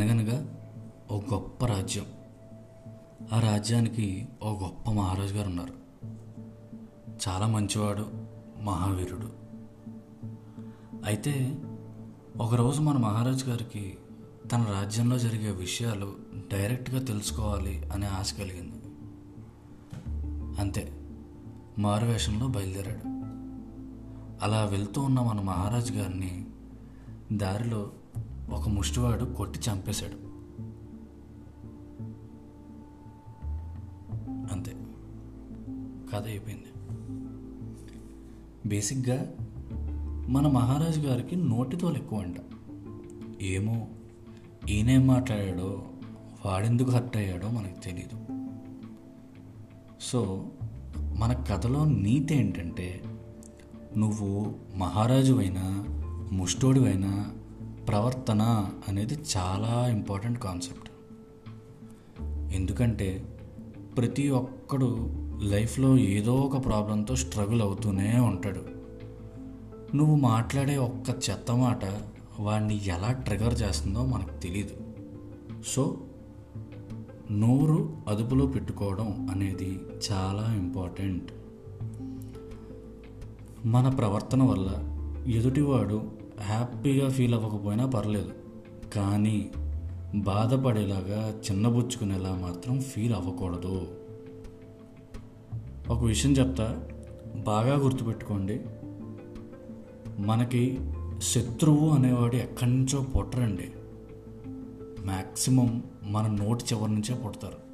అనగనగా ఒక గొప్ప రాజ్యం. ఆ రాజ్యానికి ఒక గొప్ప మహారాజు గారు ఉన్నారు చాలా మంచివాడు మహావీరుడు. అయితే ఒకరోజు మన మహారాజు గారికి తన రాజ్యంలో జరిగే విషయాలు డైరెక్ట్గా తెలుసుకోవాలి అనే ఆశ కలిగింది. అంతే మారువేషంలో బయలుదేరాడు. అలా వెళ్తూ ఉన్న మన మహారాజు గారిని దారిలో ఒక ముష్టివాడు కొట్టి చంపేశాడు. అంతే. కథ అయిపోయింది. బేసిక్గా మన మహారాజు గారికి నోటితోలు ఎక్కువ అంట ఏమో ఈయనేం మాట్లాడాడో వాడెందుకు హర్ట్ అయ్యాడో మనకు తెలియదు సో మన కథలో నీతి ఏంటంటే నువ్వు మహారాజు అయినా ముష్టోడివైనా ప్రవర్తన అనేది చాలా ఇంపార్టెంట్ కాన్సెప్ట్. ఎందుకంటే ప్రతి ఒక్కడు లైఫ్లో ఏదో ఒక ప్రాబ్లంతో స్ట్రగుల్ అవుతూనే ఉంటాడు. నువ్వు మాట్లాడే ఒక్క చెత్త మాట వాడిని ఎలా ట్రిగర్ చేస్తుందో మనకు తెలియదు సో నోరు అదుపులో పెట్టుకోవడం అనేది చాలా ఇంపార్టెంట్. మన ప్రవర్తన వల్ల ఎదుటివాడు హ్యాపీగా ఫీల్ అవ్వకపోయినా పర్లేదు. కానీ బాధపడేలాగా చిన్నబుచ్చుకునేలా మాత్రం ఫీల్ అవ్వకూడదు. ఒక విషయం చెప్తా. బాగా గుర్తుపెట్టుకోండి. మనకి శత్రువు అనేవాడు ఎక్కడి నుంచో పుట్టరండి. మ్యాక్సిమం మన నోటి చివరి నుంచే పుడతారు.